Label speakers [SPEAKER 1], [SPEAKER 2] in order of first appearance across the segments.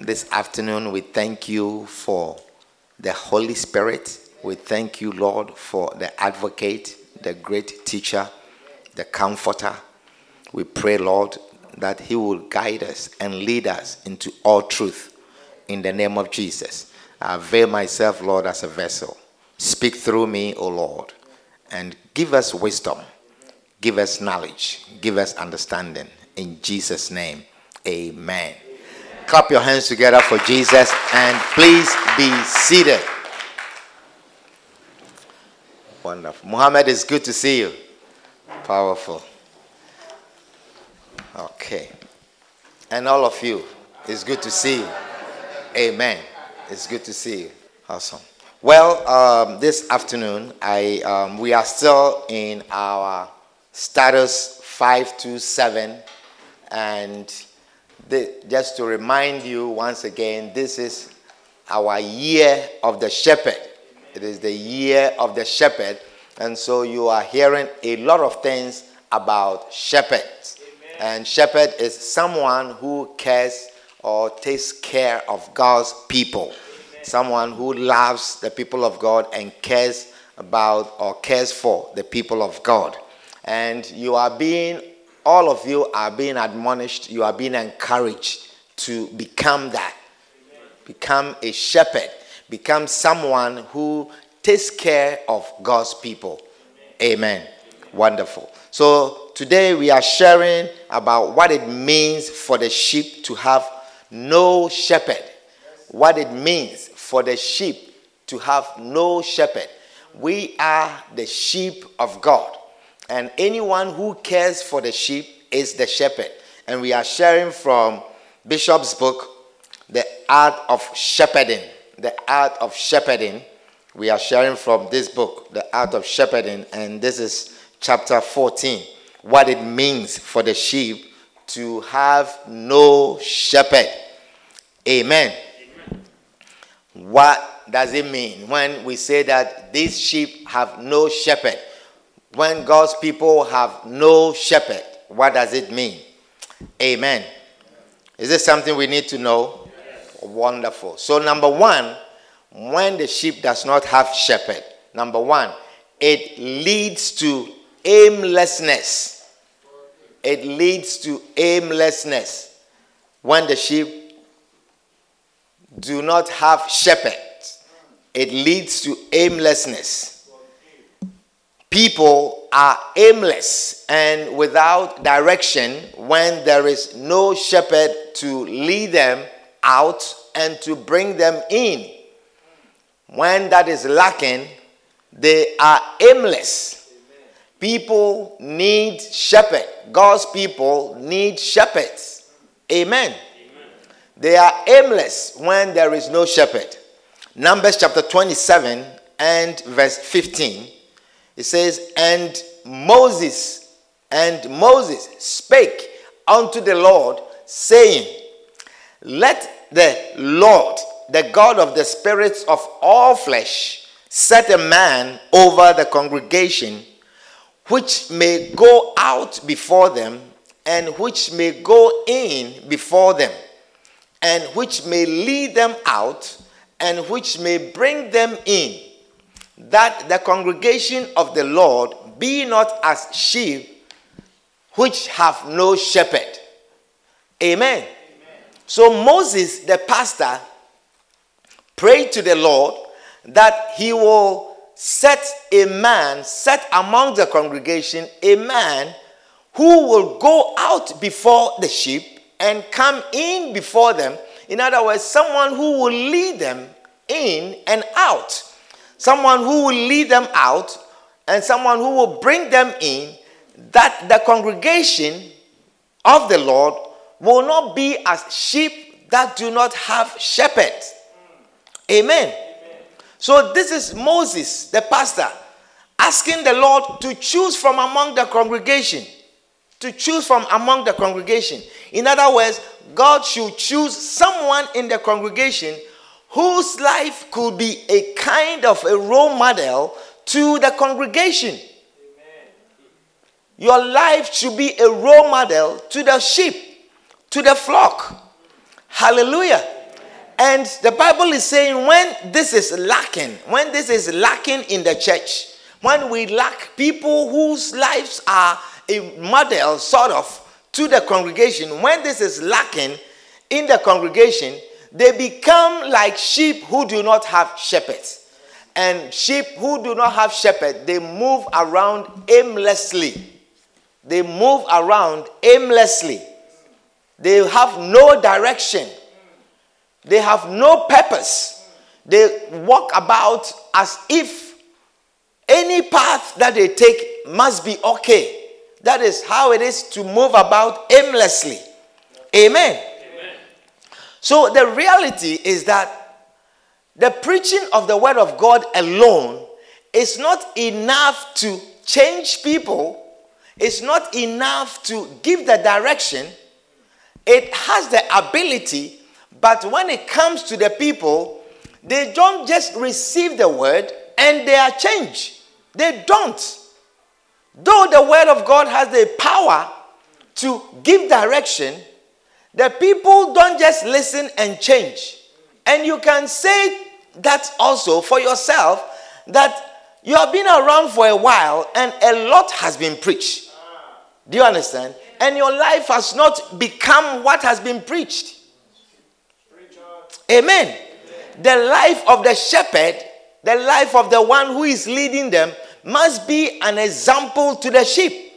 [SPEAKER 1] this afternoon. We thank you for the Holy Spirit. We thank you, Lord, for the advocate, the great teacher, the comforter. We pray, Lord, that He will guide us and lead us into all truth in the name of Jesus. I avail myself, Lord, as a vessel. Speak through me, O Lord, and give us wisdom, give us knowledge, give us understanding. In Jesus' name, amen. Clap your hands together for Jesus and please be seated. Wonderful. Muhammad, it's good to see you. Powerful. Okay. And all of you, it's good to see you. Amen. It's good to see you. Awesome. Well, um, this afternoon, I, um, we are still in our status 527 and the, just to remind you once again, this is our year of the shepherd. It is the year of the shepherd. And so you are hearing a lot of things about shepherds. Amen. And shepherd is someone who cares or takes care of God's people. Amen. Someone who loves the people of God and cares about or cares for the people of God. And you are being all of you are being admonished, you are being encouraged to become that. Amen. Become a shepherd, become someone who takes care of God's people. Amen. Amen. Wonderful. So today we are sharing about what it means for the sheep to have no shepherd. What it means for the sheep to have no shepherd. We are the sheep of God. And anyone who cares for the sheep is the shepherd. And we are sharing from Bishop's book, The Art of Shepherding. The Art of Shepherding. We are sharing from this book, The Art of Shepherding, and this is chapter 14. What it means for the sheep to have no shepherd. Amen. Amen. What does it mean when we say that these sheep have no shepherd? when God's people have no shepherd, what does it mean? Amen. Is this something we need to know? Yes. Wonderful. So, number one, when the sheep does not have shepherd, number one, it leads to aimlessness. It leads to aimlessness when the sheep do not have shepherd. It leads to aimlessness people are aimless and without direction when there is no shepherd to lead them out and to bring them in. When that is lacking, they are aimless. People need shepherd. God's people need shepherds. Amen. Amen. They are aimless when there is no shepherd. Numbers chapter 27 and verse 15. It says, And Moses, and Moses spake unto the Lord, saying, Let the Lord, the God of the spirits of all flesh, set a man over the congregation, which may go out before them, and which may go in before them, and which may lead them out, and which may bring them in that the congregation of the Lord be not as sheep which have no shepherd. Amen. Amen. So Moses, the pastor, prayed to the Lord that he will set a man, set among the congregation a man who will go out before the sheep and come in before them. In other words, someone who will lead them in and out someone who will lead them out, and someone who will bring them in, that the congregation of the Lord will not be as sheep that do not have shepherds. Amen. Amen. So this is Moses, the pastor, asking the Lord to choose from among the congregation. To choose from among the congregation. In other words, God should choose someone in the congregation whose life could be a kind of a role model to the congregation. Your life should be a role model to the sheep, to the flock. Hallelujah. And the Bible is saying when this is lacking, when this is lacking in the church, when we lack people whose lives are a model, sort of, to the congregation, when this is lacking in the congregation, they become like sheep who do not have shepherds. And sheep who do not have shepherd, they move around aimlessly. They move around aimlessly. They have no direction. They have no purpose. They walk about as if any path that they take must be okay. That is how it is to move about aimlessly. Amen. So the reality is that the preaching of the word of God alone is not enough to change people, it's not enough to give the direction. It has the ability, but when it comes to the people, they don't just receive the word and they are changed. They don't. Though the word of God has the power to give direction, the people don't just listen and change. And you can say that also for yourself that you have been around for a while and a lot has been preached. Do you understand? And your life has not become what has been preached. Amen. The life of the shepherd, the life of the one who is leading them, must be an example to the sheep.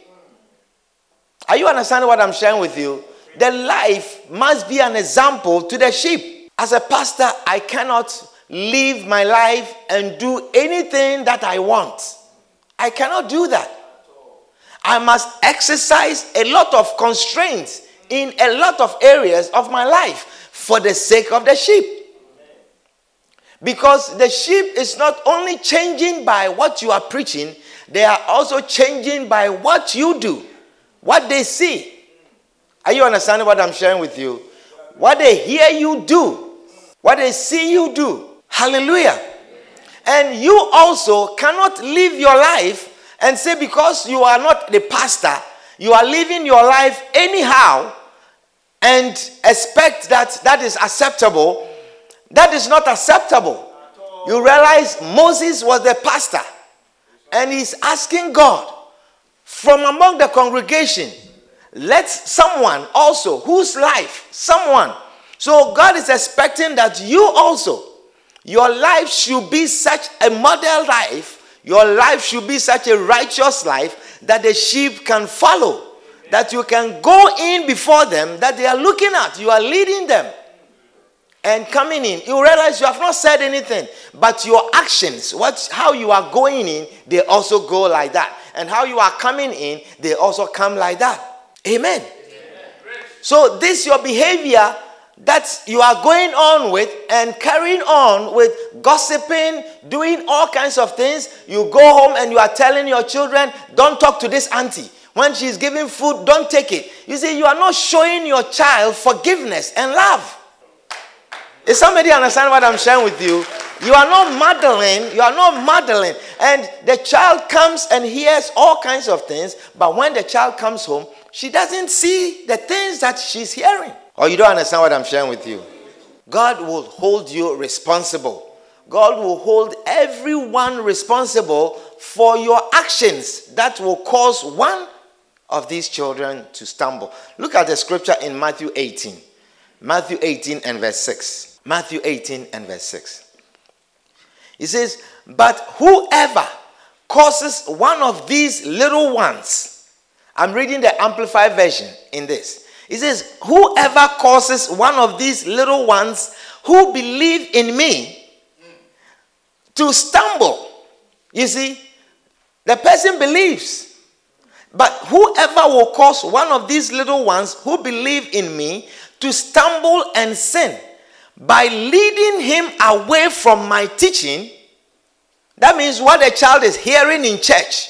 [SPEAKER 1] Are you understanding what I'm sharing with you? the life must be an example to the sheep. As a pastor, I cannot live my life and do anything that I want. I cannot do that. I must exercise a lot of constraints in a lot of areas of my life for the sake of the sheep. Because the sheep is not only changing by what you are preaching, they are also changing by what you do, what they see. Are you understanding what I'm sharing with you? What they hear you do, what they see you do. Hallelujah. And you also cannot live your life and say, because you are not the pastor, you are living your life anyhow and expect that that is acceptable. That is not acceptable. You realize Moses was the pastor and he's asking God from among the congregation let someone also whose life someone so god is expecting that you also your life should be such a model life your life should be such a righteous life that the sheep can follow that you can go in before them that they are looking at you are leading them and coming in you realize you have not said anything but your actions what how you are going in they also go like that and how you are coming in they also come like that Amen. Amen. So, this your behavior that you are going on with and carrying on with gossiping, doing all kinds of things. You go home and you are telling your children, don't talk to this auntie. When she's giving food, don't take it. You see, you are not showing your child forgiveness and love. Is somebody understand what I'm sharing with you? You are not modeling. You are not modeling. And the child comes and hears all kinds of things, but when the child comes home, she doesn't see the things that she's hearing. Or oh, you don't understand what I'm sharing with you. God will hold you responsible. God will hold everyone responsible for your actions that will cause one of these children to stumble. Look at the scripture in Matthew 18. Matthew 18 and verse 6. Matthew 18 and verse 6. He says, But whoever causes one of these little ones, I'm reading the Amplified version in this. It says, Whoever causes one of these little ones who believe in me to stumble, you see, the person believes. But whoever will cause one of these little ones who believe in me to stumble and sin by leading him away from my teaching, that means what the child is hearing in church,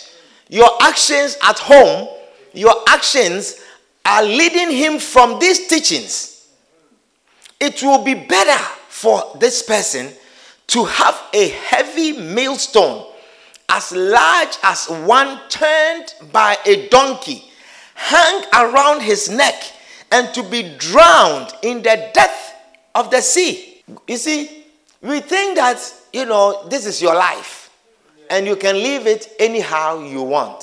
[SPEAKER 1] your actions at home, your actions are leading him from these teachings, it will be better for this person to have a heavy millstone as large as one turned by a donkey hang around his neck and to be drowned in the depth of the sea. You see, we think that, you know, this is your life and you can live it anyhow you want.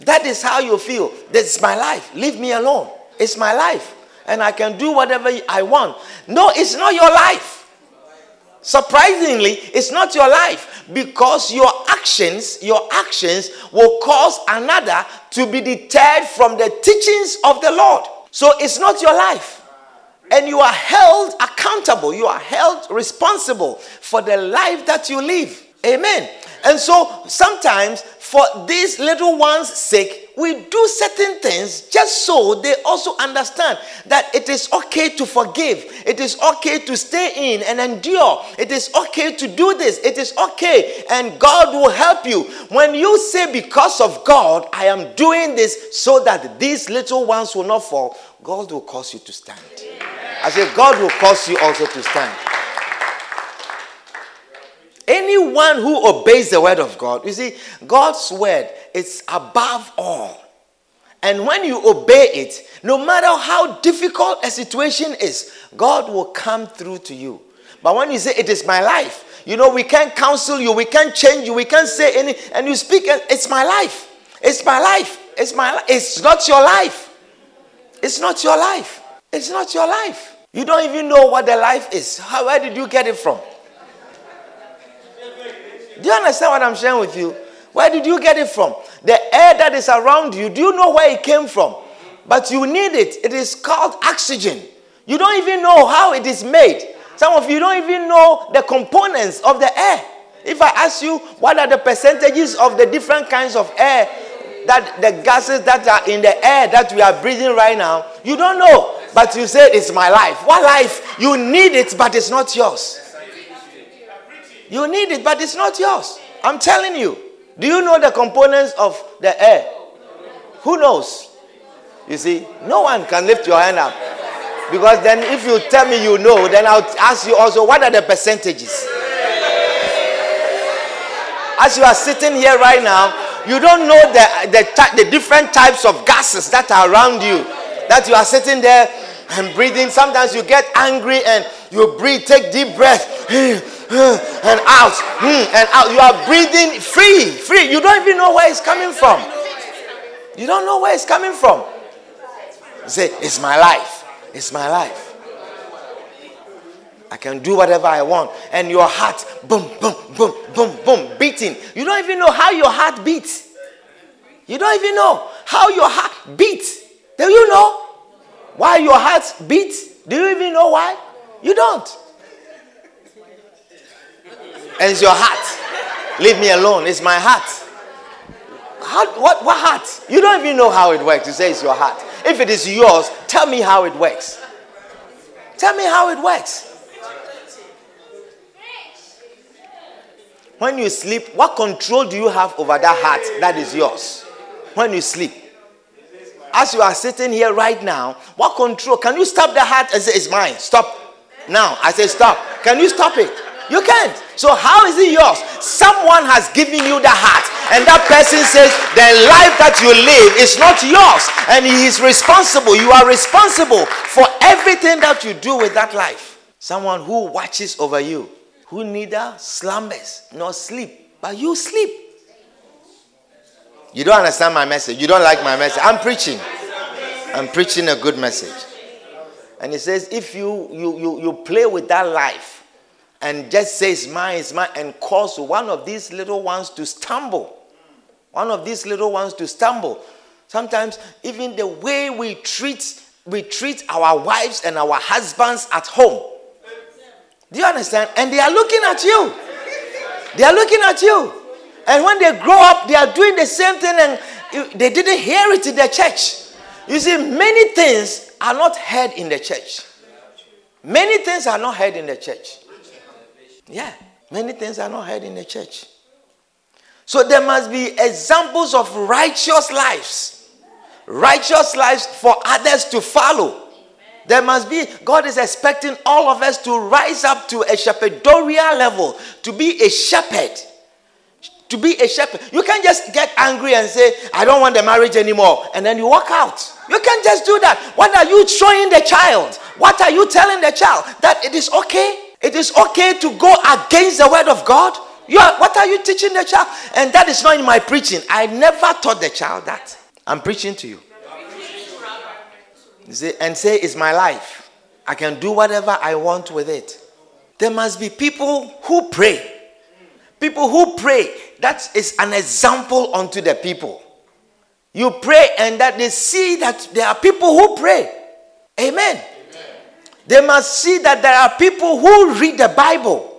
[SPEAKER 1] That is how you feel. This is my life. Leave me alone. It's my life. And I can do whatever I want. No, it's not your life. Surprisingly, it's not your life because your actions, your actions will cause another to be deterred from the teachings of the Lord. So it's not your life. And you are held accountable, you are held responsible for the life that you live. Amen. And so sometimes for these little ones' sake, we do certain things just so they also understand that it is okay to forgive. It is okay to stay in and endure. It is okay to do this. It is okay, and God will help you. When you say, Because of God, I am doing this so that these little ones will not fall, God will cause you to stand. I say, God will cause you also to stand. Anyone who obeys the word of God, you see, God's word is above all. And when you obey it, no matter how difficult a situation is, God will come through to you. But when you say, It is my life, you know, we can't counsel you, we can't change you, we can't say any, and you speak, it's my life, it's my life, it's my life. It's not your life. It's not your life. It's not your life. You don't even know what the life is. How, where did you get it from? Do you understand what I'm sharing with you? Where did you get it from? The air that is around you, do you know where it came from? But you need it. It is called oxygen. You don't even know how it is made. Some of you don't even know the components of the air. If I ask you what are the percentages of the different kinds of air that the gases that are in the air that we are breathing right now, you don't know. But you say it's my life. What life? You need it, but it's not yours. You need it, but it's not yours. I'm telling you. Do you know the components of the air? Who knows? You see, no one can lift your hand up. Because then, if you tell me you know, then I'll ask you also what are the percentages? As you are sitting here right now, you don't know the, the, the different types of gases that are around you. That you are sitting there and breathing. Sometimes you get angry and you breathe, take deep breath. Hmm and out hmm and out. You are breathing free, free. You don't even know where it's coming from. You don't know where it's coming from. You say, It's my life. It's my life. I can do whatever I want. And your heart, boom, boom, boom, boom, boom, beating. You don't even know how your heart beats. You don't even know how your heart beats. Do you know why your heart beats? Do you even know why? You don't. And it's your heart. Leave me alone. It's my heart. How, what, what heart? You don't even know how it works. You say it's your heart. If it is yours, tell me how it works. Tell me how it works. When you sleep, what control do you have over that heart that is yours? When you sleep, as you are sitting here right now, what control? Can you stop the heart and say, It's mine? Stop. Now, I say, Stop. Can you stop it? You can't. So, how is it yours? Someone has given you the heart, and that person says, The life that you live is not yours, and he is responsible. You are responsible for everything that you do with that life. Someone who watches over you, who neither slumbers nor sleep, but you sleep. You don't understand my message. You don't like my message. I'm preaching. I'm preaching a good message. And he says, if you you you, you play with that life, and just say mine, mine, and cause one of these little ones to stumble. One of these little ones to stumble. Sometimes even the way we treat we treat our wives and our husbands at home. Do you understand? And they are looking at you. They are looking at you. And when they grow up, they are doing the same thing and they didn't hear it in the church. You see, many things are not heard in the church. Many things are not heard in the church. Yeah. Many things are not heard in the church. So there must be examples of righteous lives, righteous lives for others to follow. There must be, God is expecting all of us to rise up to a shepherdorial level, to be a shepherd. To be a shepherd. You can't just get angry and say, I don't want the marriage anymore, and then you walk out. You can't just do that. What are you showing the child? What are you telling the child? That it is okay it is okay to go against the word of God. You are, what are you teaching the child? And that is not in my preaching. I never taught the child that. I'm preaching to you. and say, It's my life. I can do whatever I want with it. There must be people who pray. People who pray, that is an example unto the people. You pray, and that they see that there are people who pray. Amen. They must see that there are people who read the Bible.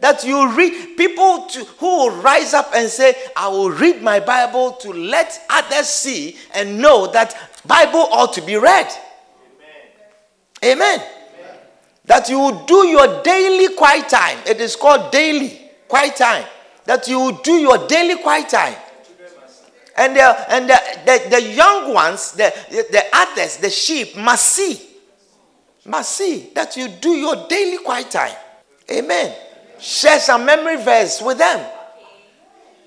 [SPEAKER 1] That you read, people to, who will rise up and say, I will read my Bible to let others see and know that Bible ought to be read. Amen. Amen. Amen. That you will do your daily quiet time. It is called daily quiet time. That you will do your daily quiet time. And, the, and the, the, the young ones, the, the others, the sheep must see must see that you do your daily quiet time. Amen. Share some memory verse with them.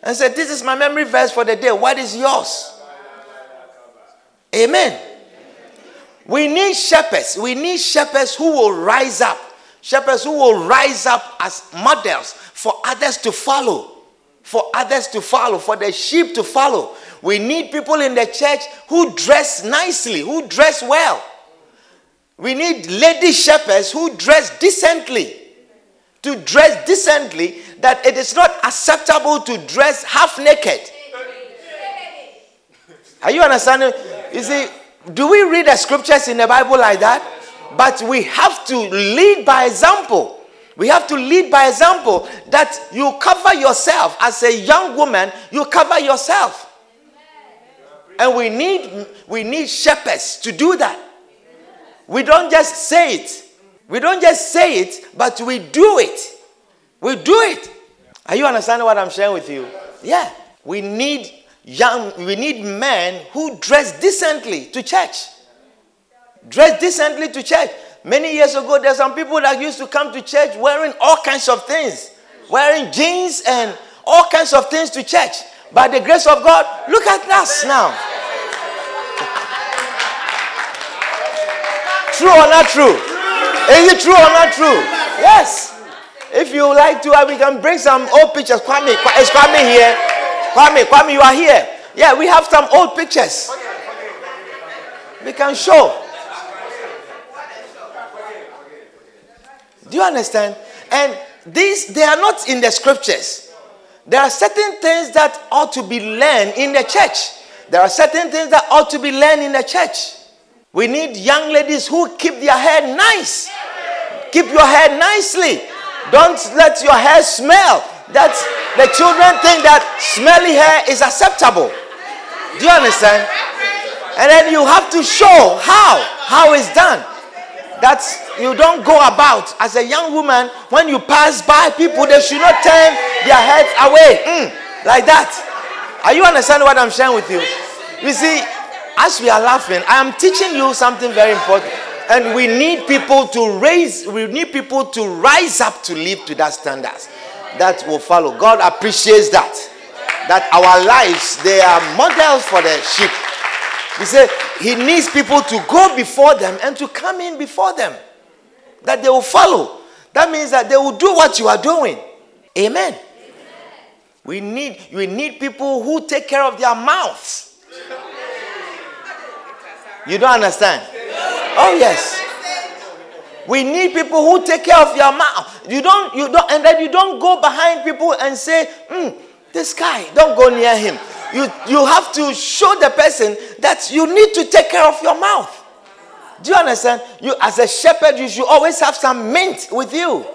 [SPEAKER 1] And say, This is my memory verse for the day. What is yours? Amen. We need shepherds. We need shepherds who will rise up. Shepherds who will rise up as models for others to follow. For others to follow, for the sheep to follow. We need people in the church who dress nicely, who dress well we need lady shepherds who dress decently. To dress decently, that it is not acceptable to dress half naked. Are you understanding? You see, do we read the scriptures in the Bible like that? But we have to lead by example. We have to lead by example that you cover yourself as a young woman, you cover yourself. And we need we need shepherds to do that. We don't just say it. We don't just say it, but we do it. We do it. Are you understanding what I'm sharing with you? Yeah. We need young we need men who dress decently to church. Dress decently to church. Many years ago, there's some people that used to come to church wearing all kinds of things, wearing jeans and all kinds of things to church. By the grace of God, look at us now. True or not true? Is it true or not true? Yes. If you like to, we can bring some old pictures. Kwame, is Kwame here? Kwame, Kwame, you are here. Yeah, we have some old pictures. We can show. Do you understand? And these, they are not in the scriptures. There are certain things that ought to be learned in the church. There are certain things that ought to be learned in the church. We need young ladies who keep their hair nice. Keep your hair nicely. Don't let your hair smell. That's the children think that smelly hair is acceptable. Do you understand? And then you have to show how how it's done. That you don't go about as a young woman when you pass by people they should not turn their heads away mm, like that. Are you understand what I'm sharing with you? You see, as we are laughing, I am teaching you something very important. And we need people to raise, we need people to rise up to live to that standards. That will follow. God appreciates that. That our lives, they are models for the sheep. He said he needs people to go before them and to come in before them. That they will follow. That means that they will do what you are doing. Amen. Amen. We need we need people who take care of their mouths. You don't understand? Oh yes. We need people who take care of your mouth. You don't, you don't, and then you don't go behind people and say, mm, this guy, don't go near him. You you have to show the person that you need to take care of your mouth. Do you understand? You as a shepherd, you should always have some mint with you.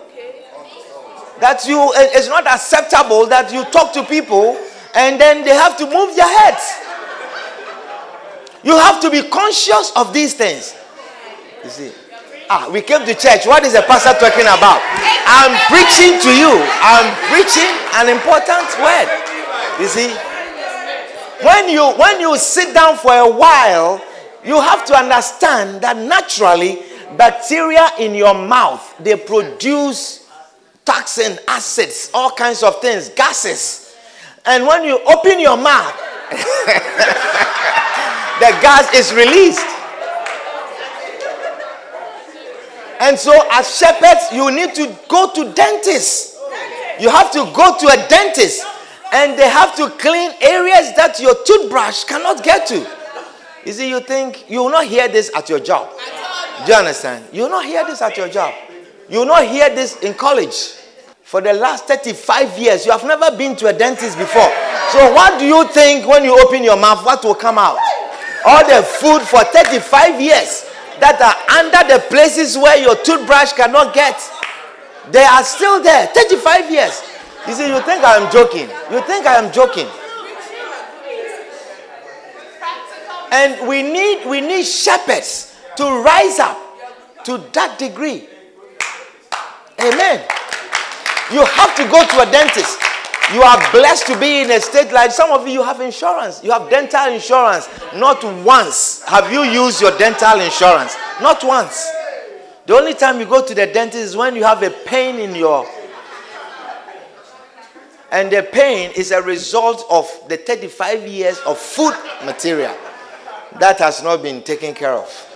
[SPEAKER 1] That you it's not acceptable that you talk to people and then they have to move their heads. You have to be conscious of these things. You see. Ah, we came to church. What is the pastor talking about? I'm preaching to you. I'm preaching an important word. You see? When you when you sit down for a while, you have to understand that naturally bacteria in your mouth they produce toxin acids, all kinds of things, gases. And when you open your mouth the gas is released. And so, as shepherds, you need to go to dentists. You have to go to a dentist, and they have to clean areas that your toothbrush cannot get to. You see, you think you will not hear this at your job. Do you understand? You will not hear this at your job. You will not hear this in college. For the last 35 years, you have never been to a dentist before. So, what do you think when you open your mouth, what will come out? all the food for 35 years that are under the places where your toothbrush cannot get. They are still there, 35 years. You see, you think I am joking. You think I am joking. And we need, we need shepherds to rise up to that degree. Amen. You have to go to a dentist. You are blessed to be in a state like some of you have insurance. You have dental insurance. Not once have you used your dental insurance. Not once. The only time you go to the dentist is when you have a pain in your and the pain is a result of the 35 years of food material that has not been taken care of.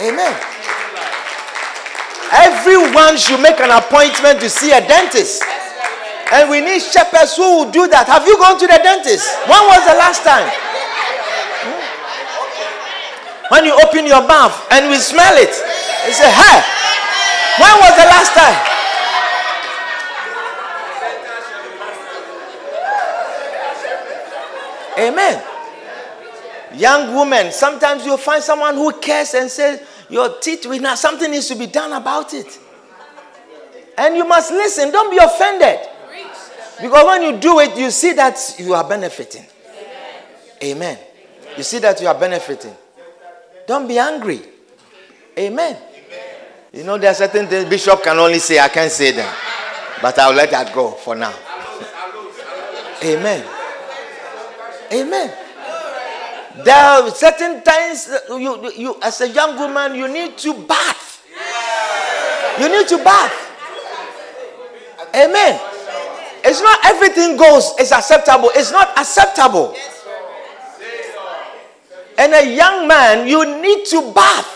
[SPEAKER 1] Amen. Everyone should make an appointment to see a dentist. And we need shepherds who will do that. Have you gone to the dentist? When was the last time? When you open your mouth and we smell it, you say, Hey, when was the last time? Amen. Young woman, sometimes you'll find someone who cares and says, your teeth will know something needs to be done about it. And you must listen. Don't be offended. Because when you do it, you see that you are benefiting. Amen. You see that you are benefiting. Don't be angry. Amen. You know, there are certain things Bishop can only say, I can't say them. But I'll let that go for now. Amen. Amen. There are certain times you, you, as a young woman, you need to bath. You need to bath. Amen. It's not everything goes is acceptable. It's not acceptable. And a young man, you need to bath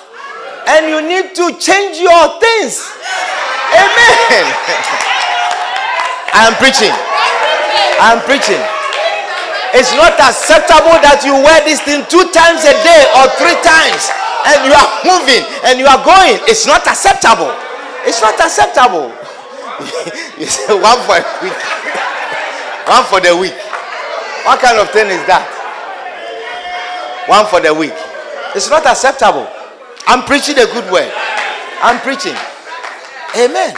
[SPEAKER 1] and you need to change your things. Amen. I'm preaching. I'm preaching. It's not acceptable that you wear this thing two times a day or three times and you are moving and you are going. It's not acceptable. It's not acceptable. you say one for a week, one for the week. What kind of thing is that? One for the week. It's not acceptable. I'm preaching a good word. I'm preaching. Amen.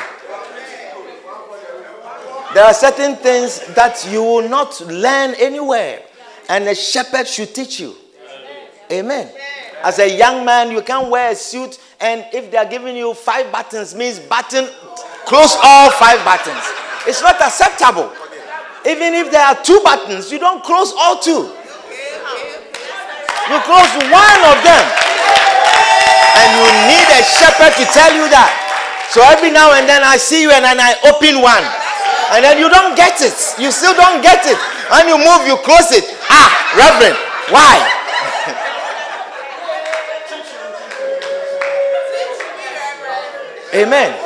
[SPEAKER 1] There are certain things that you will not learn anywhere, and a shepherd should teach you. Amen. As a young man, you can't wear a suit, and if they are giving you five buttons, means button close all five buttons. It's not acceptable. Even if there are two buttons, you don't close all two. You close one of them. And you need a shepherd to tell you that. So every now and then I see you and then I open one. And then you don't get it. You still don't get it. And you move, you close it. Ah, Reverend, why? Amen.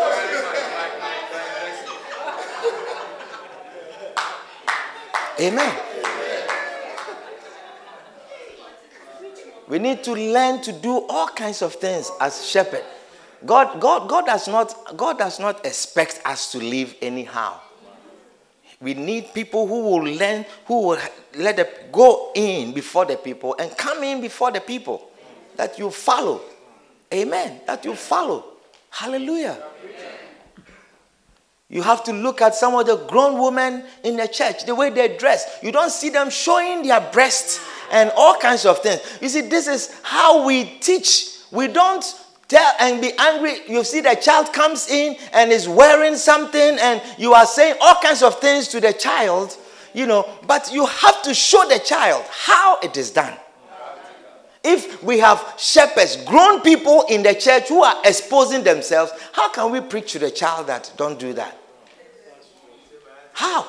[SPEAKER 1] Amen. We need to learn to do all kinds of things as shepherd. God, God, God does not, God does not expect us to live anyhow. We need people who will learn, who will let the, go in before the people and come in before the people. That you follow. Amen. That you follow. Hallelujah. You have to look at some of the grown women in the church, the way they dress. You don't see them showing their breasts and all kinds of things. You see, this is how we teach. We don't tell and be angry. You see, the child comes in and is wearing something, and you are saying all kinds of things to the child, you know, but you have to show the child how it is done. If we have shepherds, grown people in the church who are exposing themselves, how can we preach to the child that don't do that? How?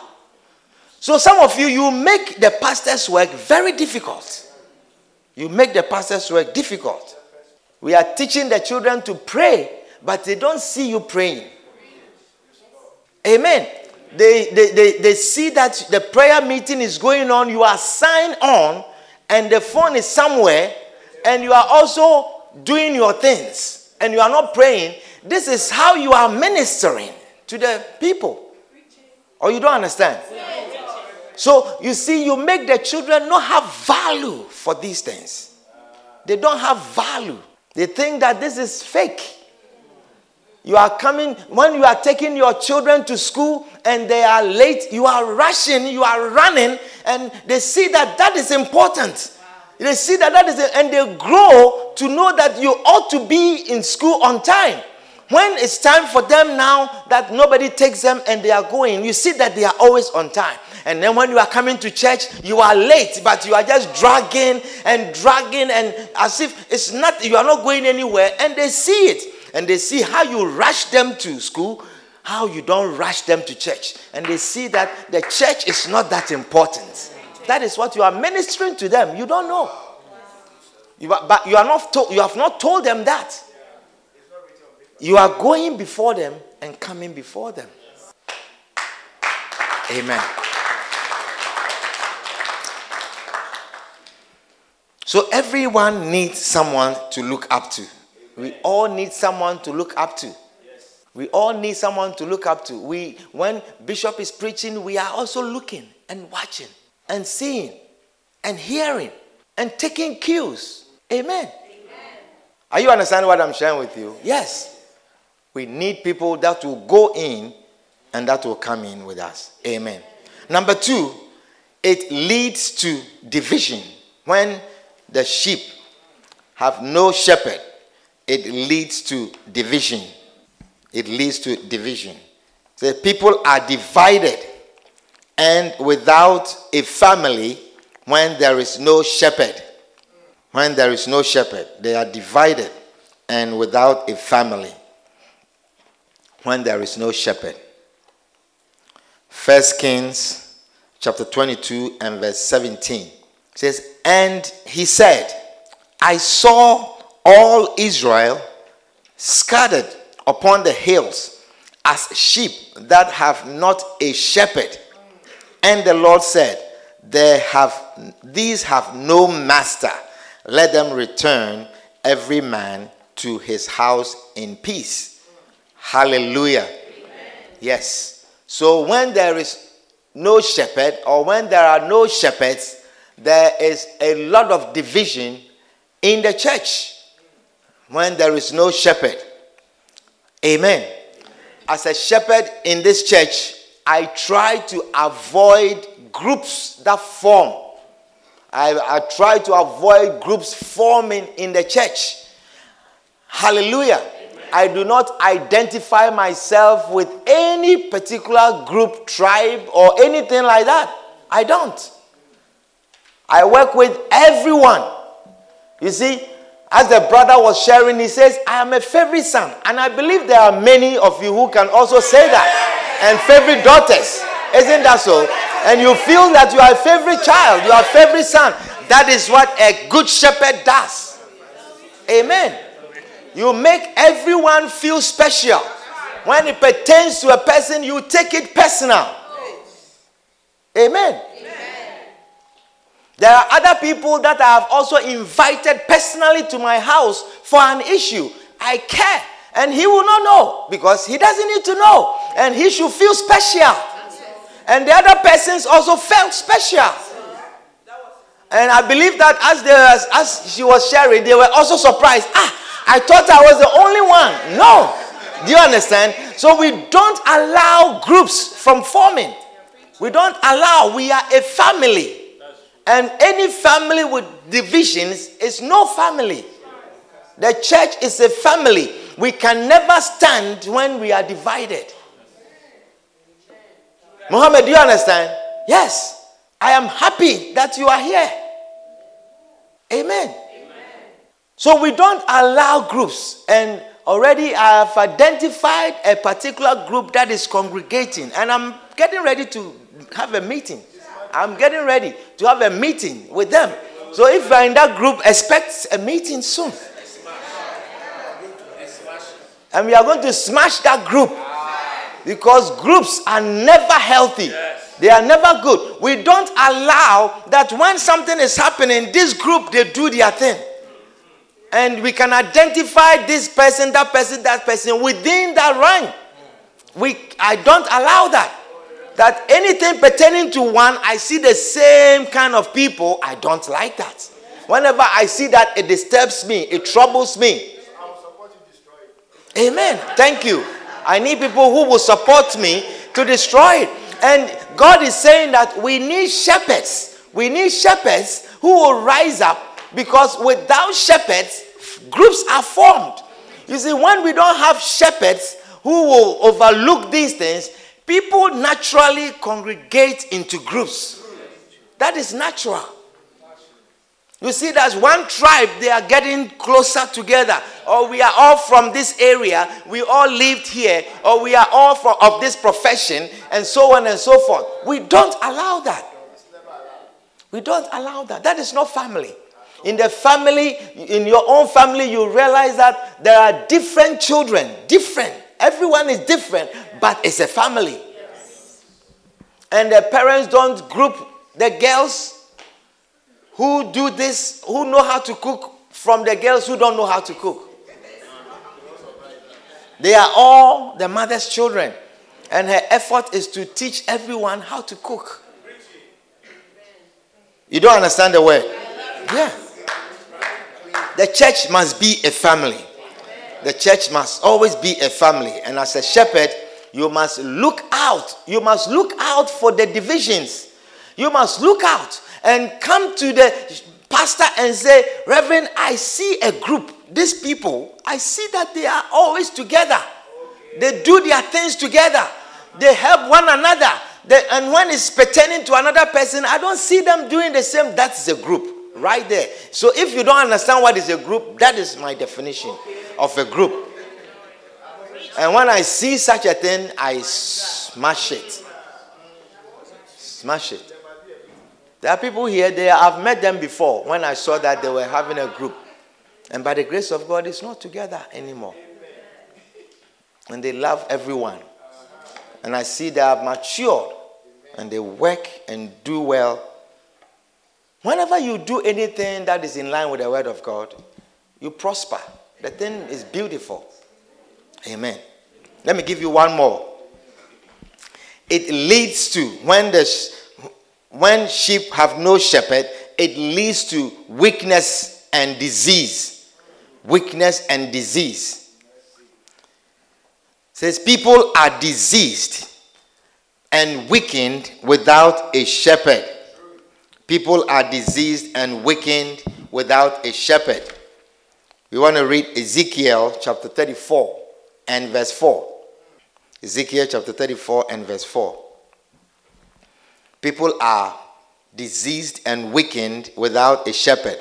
[SPEAKER 1] So, some of you, you make the pastor's work very difficult. You make the pastor's work difficult. We are teaching the children to pray, but they don't see you praying. Amen. They, they, they, they see that the prayer meeting is going on, you are signed on, and the phone is somewhere, and you are also doing your things, and you are not praying. This is how you are ministering to the people. Or oh, you don't understand? So you see, you make the children not have value for these things. They don't have value. They think that this is fake. You are coming, when you are taking your children to school and they are late, you are rushing, you are running, and they see that that is important. Wow. They see that that is, and they grow to know that you ought to be in school on time. When it's time for them now that nobody takes them and they are going, you see that they are always on time. And then when you are coming to church, you are late, but you are just dragging and dragging, and as if it's not, you are not going anywhere. And they see it. And they see how you rush them to school, how you don't rush them to church. And they see that the church is not that important. That is what you are ministering to them. You don't know. You are, but you, are not to, you have not told them that. You are going before them and coming before them. Amen. So everyone needs someone to look up to. We all need someone to look up to. We all need someone to look up to. We, when Bishop is preaching, we are also looking and watching and seeing and hearing and taking cues. Amen. Amen. Are you understanding what I'm sharing with you? Yes. We need people that will go in and that will come in with us. Amen. Number two, it leads to division. When the sheep have no shepherd, it leads to division. It leads to division. The people are divided and without a family when there is no shepherd. When there is no shepherd, they are divided and without a family when there is no shepherd. First Kings chapter 22 and verse 17 says, And he said, I saw all Israel scattered upon the hills as sheep that have not a shepherd. And the Lord said, they have, These have no master. Let them return, every man to his house in peace. Hallelujah. Amen. Yes. So when there is no shepherd, or when there are no shepherds, there is a lot of division in the church when there is no shepherd. Amen. As a shepherd in this church, I try to avoid groups that form. I, I try to avoid groups forming in the church. Hallelujah. I do not identify myself with any particular group, tribe, or anything like that. I don't. I work with everyone. You see, as the brother was sharing, he says, I am a favorite son. And I believe there are many of you who can also say that. And favorite daughters. Isn't that so? And you feel that you are a favorite child, you are a favorite son. That is what a good shepherd does. Amen. You make everyone feel special. When it pertains to a person, you take it personal. Amen. There are other people that I have also invited personally to my house for an issue. I care. And he will not know because he doesn't need to know. And he should feel special. And the other persons also felt special. And I believe that as, they as she was sharing, they were also surprised. Ah, I thought I was the only one. No. Do you understand? So we don't allow groups from forming. We don't allow, we are a family. And any family with divisions is no family. The church is a family. We can never stand when we are divided. Mohammed, do you understand? Yes. I am happy that you are here. Amen. Amen. So we don't allow groups, and already I have identified a particular group that is congregating, and I'm getting ready to have a meeting. I'm getting ready to have a meeting with them. So if you are in that group, expect a meeting soon. And we are going to smash that group because groups are never healthy. They are never good. We don't allow that when something is happening, this group they do their thing. And we can identify this person, that person, that person within that rank. We I don't allow that that anything pertaining to one, I see the same kind of people, I don't like that. Whenever I see that, it disturbs me, it troubles me. Amen. Thank you. I need people who will support me to destroy it. And God is saying that we need shepherds. We need shepherds who will rise up because without shepherds, groups are formed. You see, when we don't have shepherds who will overlook these things, People naturally congregate into groups. That is natural. You see, that's one tribe, they are getting closer together. Or we are all from this area, we all lived here, or we are all of this profession, and so on and so forth. We don't allow that. We don't allow that. That is not family. In the family, in your own family, you realize that there are different children, different. Everyone is different, but it's a family. And the parents don't group the girls who do this, who know how to cook, from the girls who don't know how to cook. They are all the mother's children. And her effort is to teach everyone how to cook. You don't understand the word? Yeah. The church must be a family. The church must always be a family. And as a shepherd, you must look out. You must look out for the divisions. You must look out and come to the pastor and say, Reverend, I see a group. These people, I see that they are always together. They do their things together. They help one another. They, and one is pertaining to another person. I don't see them doing the same. That's a group. Right there. So if you don't understand what is a group, that is my definition of a group. And when I see such a thing, I smash it. Smash it. There are people here, they, I've met them before when I saw that they were having a group. And by the grace of God, it's not together anymore. And they love everyone. And I see they have matured and they work and do well Whenever you do anything that is in line with the word of God, you prosper. The thing is beautiful. Amen. Let me give you one more. It leads to when the when sheep have no shepherd, it leads to weakness and disease. Weakness and disease. It says people are diseased and weakened without a shepherd. People are diseased and weakened without a shepherd. We want to read Ezekiel chapter 34 and verse 4. Ezekiel chapter 34 and verse 4. People are diseased and weakened without a shepherd.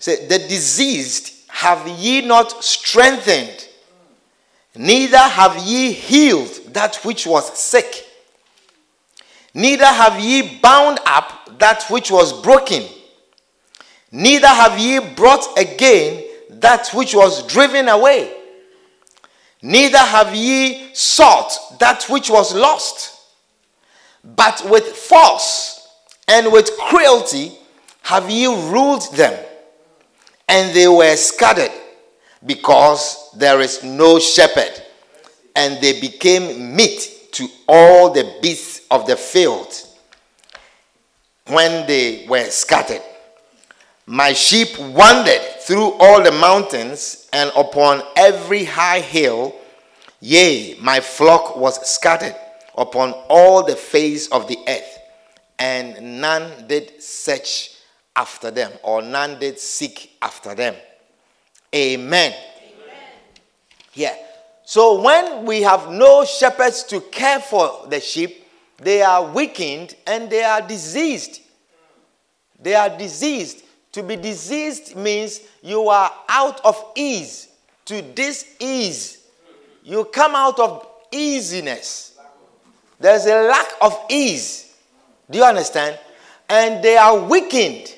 [SPEAKER 1] Say, the diseased have ye not strengthened, neither have ye healed that which was sick. Neither have ye bound up that which was broken, neither have ye brought again that which was driven away, neither have ye sought that which was lost. But with force and with cruelty have ye ruled them, and they were scattered, because there is no shepherd, and they became meat to all the beasts of the field when they were scattered. My sheep wandered through all the mountains and upon every high hill. Yea, my flock was scattered upon all the face of the earth, and none did search after them, or none did seek after them. Amen. Amen. Yeah. So when we have no shepherds to care for the sheep, they are weakened and they are diseased. They are diseased. To be diseased means you are out of ease to dis ease. You come out of easiness. There's a lack of ease. Do you understand? And they are weakened.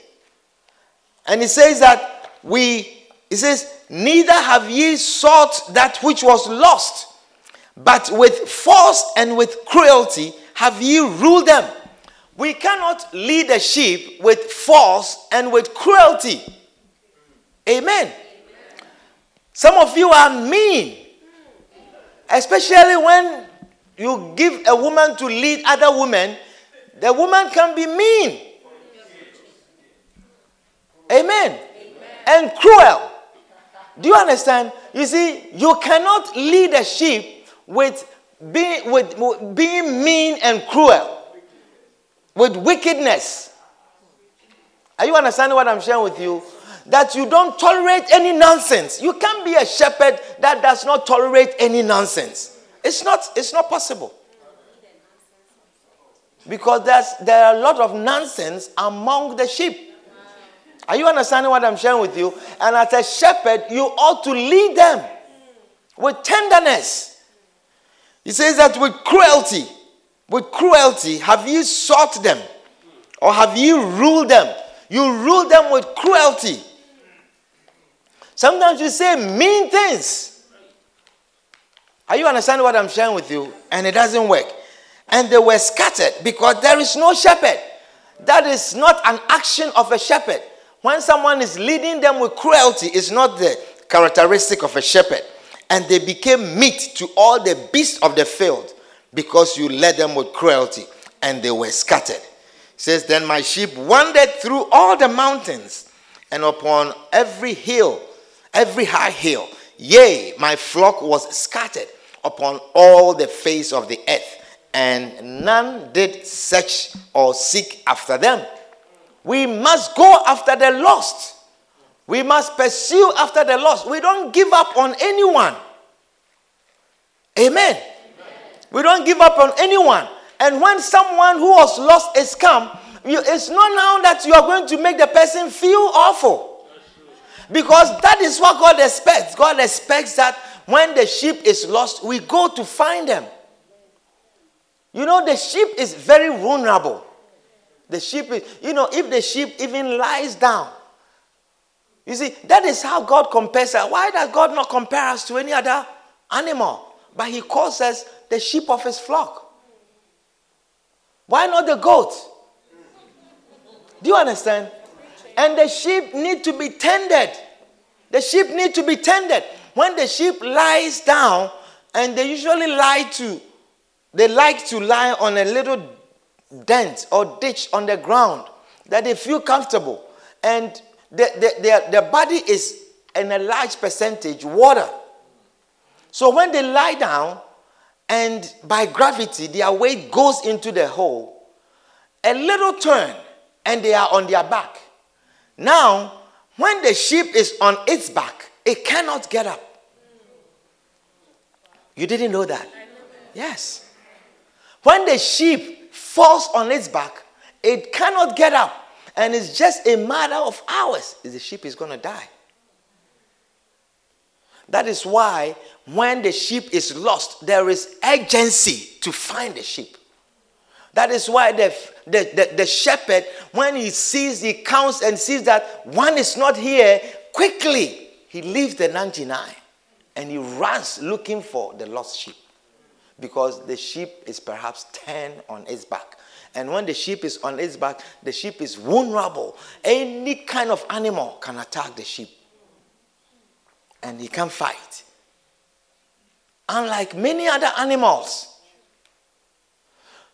[SPEAKER 1] And it says that we, it says, neither have ye sought that which was lost, but with force and with cruelty have ye ruled them? We cannot lead a sheep with force and with cruelty. Amen. Some of you are mean, especially when you give a woman to lead other women. The woman can be mean. Amen. Amen. And cruel. Do you understand? You see, you cannot lead a sheep with being, with, being mean and cruel, with wickedness. Are you understanding what I'm sharing with you? That you don't tolerate any nonsense. You can't be a shepherd that does not tolerate any nonsense. It's not, it's not possible. Because there's, there are a lot of nonsense among the sheep. Are you understanding what I'm sharing with you? And as a shepherd, you ought to lead them with tenderness he says that with cruelty, with cruelty have you sought them or have you ruled them? You rule them with cruelty. Sometimes you say mean things. Are you understanding what I'm sharing with you? And it doesn't work. And they were scattered because there is no shepherd. That is not an action of a shepherd. When someone is leading them with cruelty, it's not the characteristic of a shepherd and they became meat to all the beasts of the field because you led them with cruelty and they were scattered. It says, Then my sheep wandered through all the mountains and upon every hill, every high hill. Yea, my flock was scattered upon all the face of the earth, and none did search or seek after them. We must go after the lost. We must pursue after the lost. We don't give up on anyone. Amen. Amen. We don't give up on anyone. And when someone who was lost is come, you, it's not now that you are going to make the person feel awful. Because that is what God expects. God expects that when the sheep is lost, we go to find them. You know, the sheep is very vulnerable. The sheep is, you know, if the sheep even lies down, you see, that is how God compares us. Why does God not compare us to any other animal? But He calls us the sheep of His flock. Why not the goat? Do you understand? And the sheep need to be tended. The sheep need to be tended. When the sheep lies down, and they usually lie to, they like to lie on a little dent or ditch on the ground that they feel comfortable. And the, the, the, the body is in a large percentage water. So when they lie down, and by gravity, their weight goes into the hole, a little turn, and they are on their back. Now, when the sheep is on its back, it cannot get up. You didn't know that? Yes. When the sheep falls on its back, it cannot get up and it's just a matter of hours, the sheep is going to die. That is why when the sheep is lost, there is urgency to find the sheep. That is why the, the, the, the shepherd, when he sees, he counts and sees that one is not here, quickly he leaves the 99 and he runs looking for the lost sheep because the sheep is perhaps 10 on its back and when the sheep is on its back, the sheep is vulnerable. Any kind of animal can attack the sheep. And he can fight. Unlike many other animals.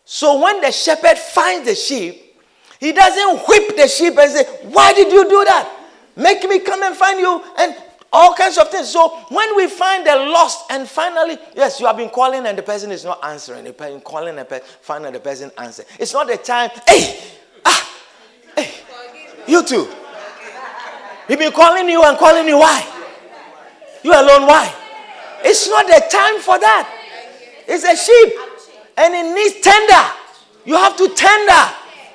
[SPEAKER 1] So when the shepherd finds the sheep, he doesn't whip the sheep and say, Why did you do that? Make me come and find you and all kinds of things. So when we find the lost, and finally, yes, you have been calling and the person is not answering. The person calling and finally the person answering. It's not the time. Hey, ah, hey, you too. He's been calling you and calling you. Why? You alone. Why? It's not the time for that. It's a sheep, and it needs tender. You have to tender.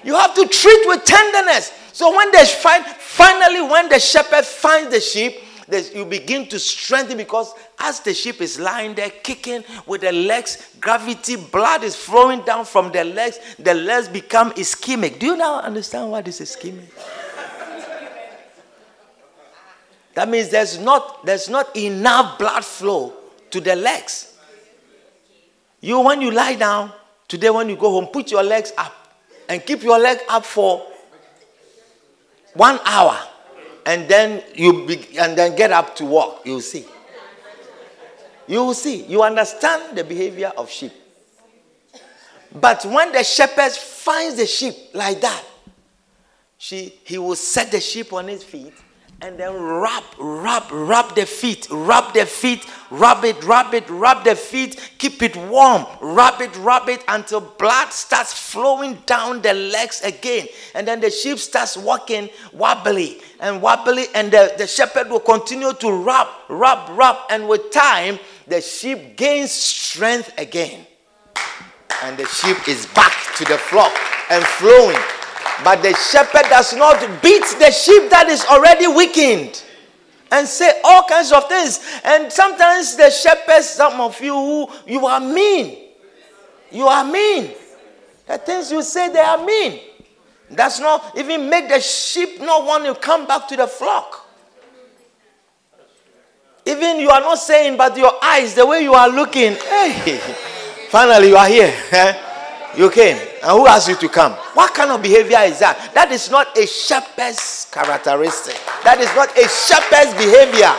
[SPEAKER 1] You have to treat with tenderness. So when they find, finally, when the shepherd finds the sheep there's, you begin to strengthen because as the sheep is lying there kicking with the legs, gravity, blood is flowing down from the legs. The legs become ischemic. Do you now understand what is ischemic? that means there's not, there's not enough blood flow to the legs. You, when you lie down, today when you go home, put your legs up and keep your leg up for one hour and then you be, and then get up to walk. You see. You see. You understand the behavior of sheep. But when the shepherd finds the sheep like that, she, he will set the sheep on his feet and then rub, rub, rub the feet, rub the feet, rub it, rub it, rub the feet, keep it warm, rub it, rub it until blood starts flowing down the legs again. And then the sheep starts walking wobbly and wobbly, and the, the shepherd will continue to rub, rub, rub, and with time, the sheep gains strength again. And the sheep is back to the flock and flowing but the shepherd does not beat the sheep that is already weakened and say all kinds of things. And sometimes the shepherds, some of you who you are mean. You are mean. The things you say they are mean. That's not even make the sheep not want to come back to the flock. Even you are not saying, but your eyes, the way you are looking, hey, finally you are here. Eh? you came. And who asked you to come? What kind of behavior is that? That is not a shepherd's characteristic. That is not a shepherd's behavior.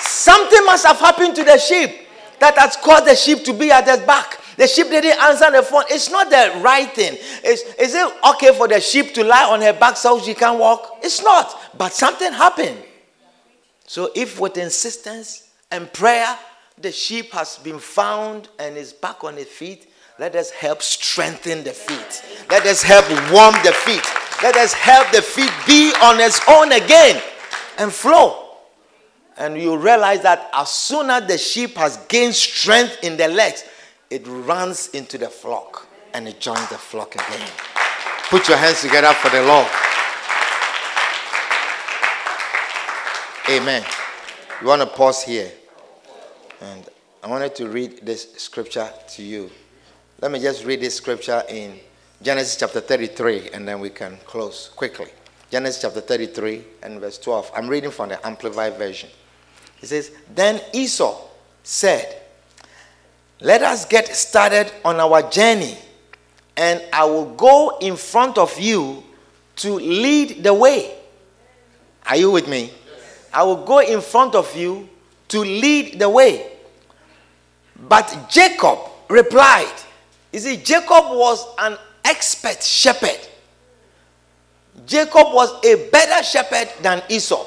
[SPEAKER 1] Something must have happened to the sheep that has caused the sheep to be at their back. The sheep didn't answer the phone. It's not the right thing. Is, is it okay for the sheep to lie on her back so she can walk? It's not. But something happened. So if with insistence and prayer the sheep has been found and is back on its feet, let us help strengthen the feet. Let us help warm the feet. Let us help the feet be on its own again and flow. And you realize that as soon as the sheep has gained strength in the legs, it runs into the flock and it joins the flock again. Put your hands together for the Lord. Amen. You want to pause here? And I wanted to read this scripture to you. Let me just read this scripture in Genesis chapter 33 and then we can close quickly. Genesis chapter 33 and verse 12. I'm reading from the Amplified Version. It says, Then Esau said, Let us get started on our journey, and I will go in front of you to lead the way. Are you with me? Yes. I will go in front of you to lead the way. But Jacob replied. You see, Jacob was an expert shepherd. Jacob was a better shepherd than Esau.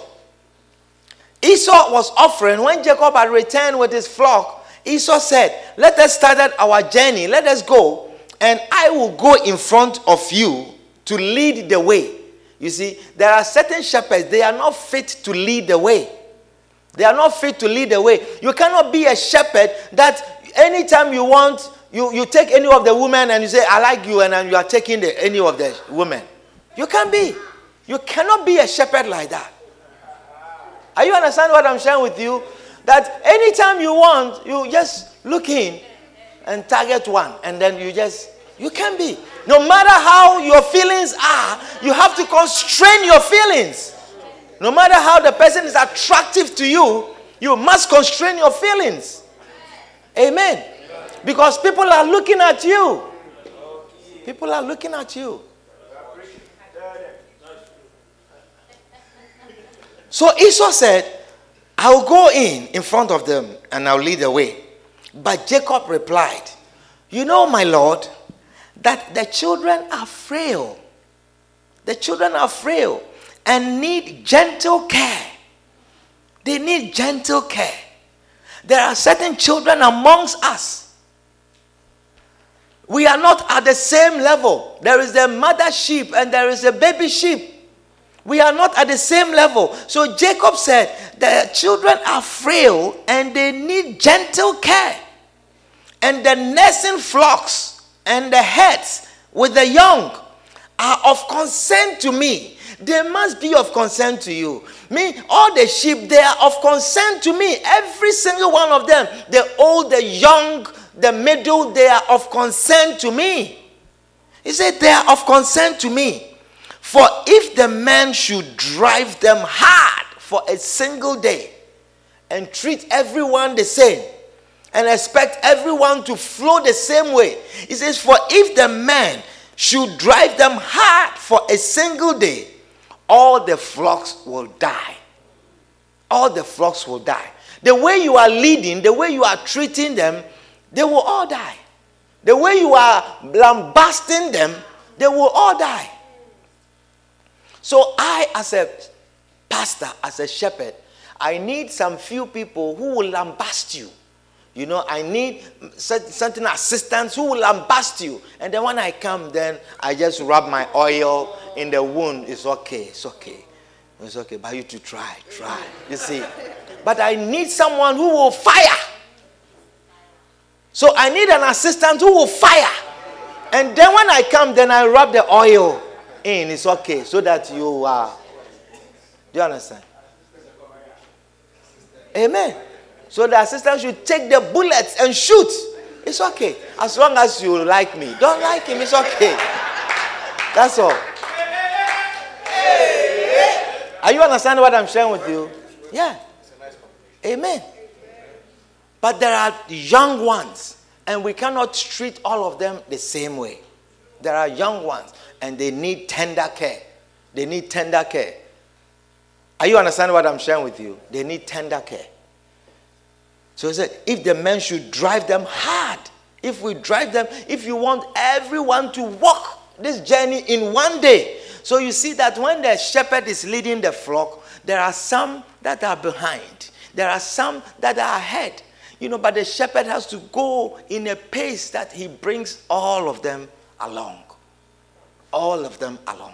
[SPEAKER 1] Esau was offering, when Jacob had returned with his flock, Esau said, Let us start our journey, let us go, and I will go in front of you to lead the way. You see, there are certain shepherds, they are not fit to lead the way. They are not fit to lead the way. You cannot be a shepherd that anytime you want, you, you take any of the women and you say, I like you, and, you are taking the, any of the women. You can't be. You cannot be a shepherd like that. Are you understand what I'm sharing with you? That anytime you want, you just look in and target one, and then you just you can be. No matter how your feelings are, you have to constrain your feelings. No matter how the person is attractive to you, you must constrain your feelings. Amen. Because people are looking at you. People are looking at you. So Esau said, I'll go in in front of them and I'll lead the way. But Jacob replied, You know, my Lord, that the children are frail. The children are frail and need gentle care. They need gentle care. There are certain children amongst us. We are not at the same level. There is a mother sheep and there is a baby sheep. We are not at the same level. So Jacob said, The children are frail and they need gentle care. And the nursing flocks and the heads with the young are of concern to me. They must be of concern to you. Me, all the sheep, they are of concern to me. Every single one of them, the old, the young, the middle, they are of concern to me. He said, They are of concern to me. For if the man should drive them hard for a single day and treat everyone the same, and expect everyone to flow the same way. He says, For if the man should drive them hard for a single day all the flocks will die. All the flocks will die. The way you are leading, the way you are treating them, they will all die. The way you are lambasting them, they will all die. So I, as a pastor, as a shepherd, I need some few people who will lambast you you know, I need certain assistance who will ambast you. And then when I come, then I just rub my oil in the wound. It's okay. It's okay. It's okay. But you to try, try. You see. But I need someone who will fire. So I need an assistant who will fire. And then when I come, then I rub the oil in. It's okay. So that you are. Uh, do you understand? Amen. So the assistant should take the bullets and shoot. It's okay. As long as you like me. Don't like him, it's okay. That's all. Are you understanding what I'm sharing with you? Yeah. Amen. But there are young ones, and we cannot treat all of them the same way. There are young ones, and they need tender care. They need tender care. Are you understanding what I'm sharing with you? They need tender care. So he said, if the men should drive them hard, if we drive them, if you want everyone to walk this journey in one day. So you see that when the shepherd is leading the flock, there are some that are behind, there are some that are ahead. You know, but the shepherd has to go in a pace that he brings all of them along. All of them along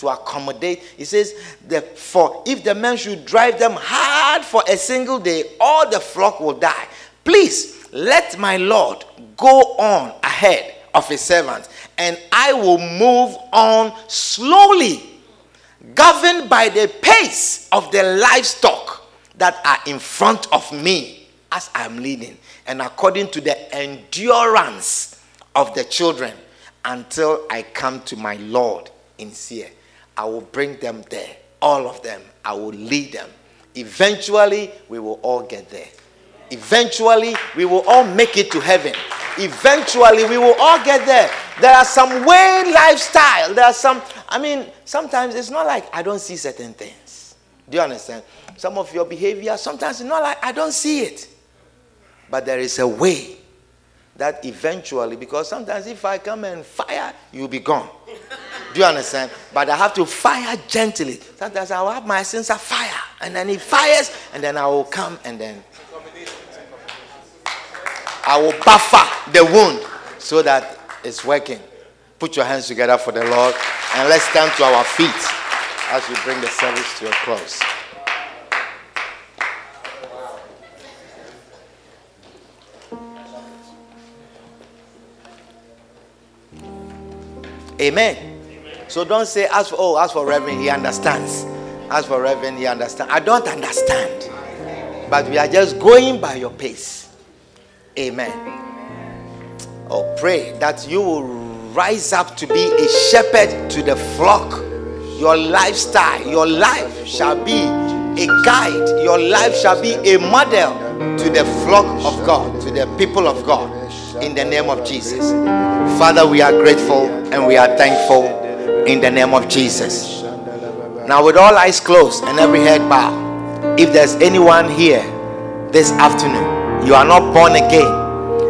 [SPEAKER 1] to accommodate. He says, For if the men should drive them hard for a single day, all the flock will die. Please let my Lord go on ahead of his servants, and I will move on slowly, governed by the pace of the livestock that are in front of me as I'm leading, and according to the endurance of the children until I come to my Lord in Seir. I will bring them there. All of them. I will lead them. Eventually, we will all get there. Eventually, we will all make it to heaven. Eventually, we will all get there. There are some way lifestyle. There are some, I mean, sometimes it's not like I don't see certain things. Do you understand? Some of your behavior, sometimes it's not like I don't see it. But there is a way that eventually, because sometimes if I come and fire, you'll be gone. Do you understand? But I have to fire gently. Sometimes I will have my sensor fire, and then it fires, and then I will come, and then I will buffer the wound so that it's working. Put your hands together for the Lord, and let's stand to our feet as we bring the service to a close. Amen. So don't say, as for, oh, as for Reverend, he understands. As for Reverend, he understands. I don't understand. But we are just going by your pace. Amen. Or oh, pray that you will rise up to be a shepherd to the flock. Your lifestyle, your life shall be a guide. Your life shall be a model to the flock of God, to the people of God. In the name of Jesus. Father, we are grateful and we are thankful in the name of Jesus. Now, with all eyes closed and every head bowed, if there's anyone here this afternoon, you are not born again,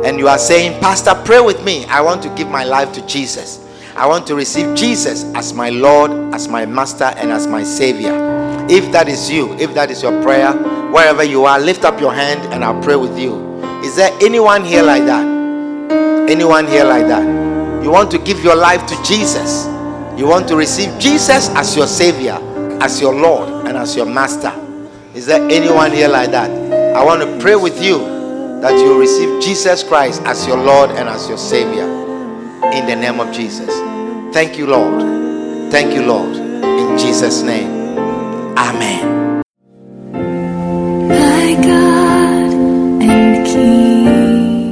[SPEAKER 1] and you are saying, Pastor, pray with me. I want to give my life to Jesus. I want to receive Jesus as my Lord, as my Master, and as my Savior. If that is you, if that is your prayer, wherever you are, lift up your hand and I'll pray with you. Is there anyone here like that? Anyone here like that? You want to give your life to Jesus? You want to receive Jesus as your Savior, as your Lord, and as your Master. Is there anyone here like that? I want to pray with you that you receive Jesus Christ as your Lord and as your Savior. In the name of Jesus. Thank you, Lord. Thank you, Lord. In Jesus' name. Amen.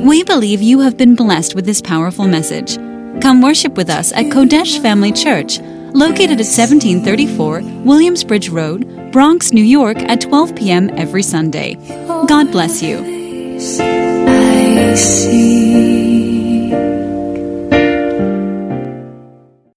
[SPEAKER 1] We believe you have been blessed with this powerful message. Come worship with us at Kodesh Family Church, located at 1734 Williamsbridge Road, Bronx, New York, at 12 p.m. every Sunday. God bless you.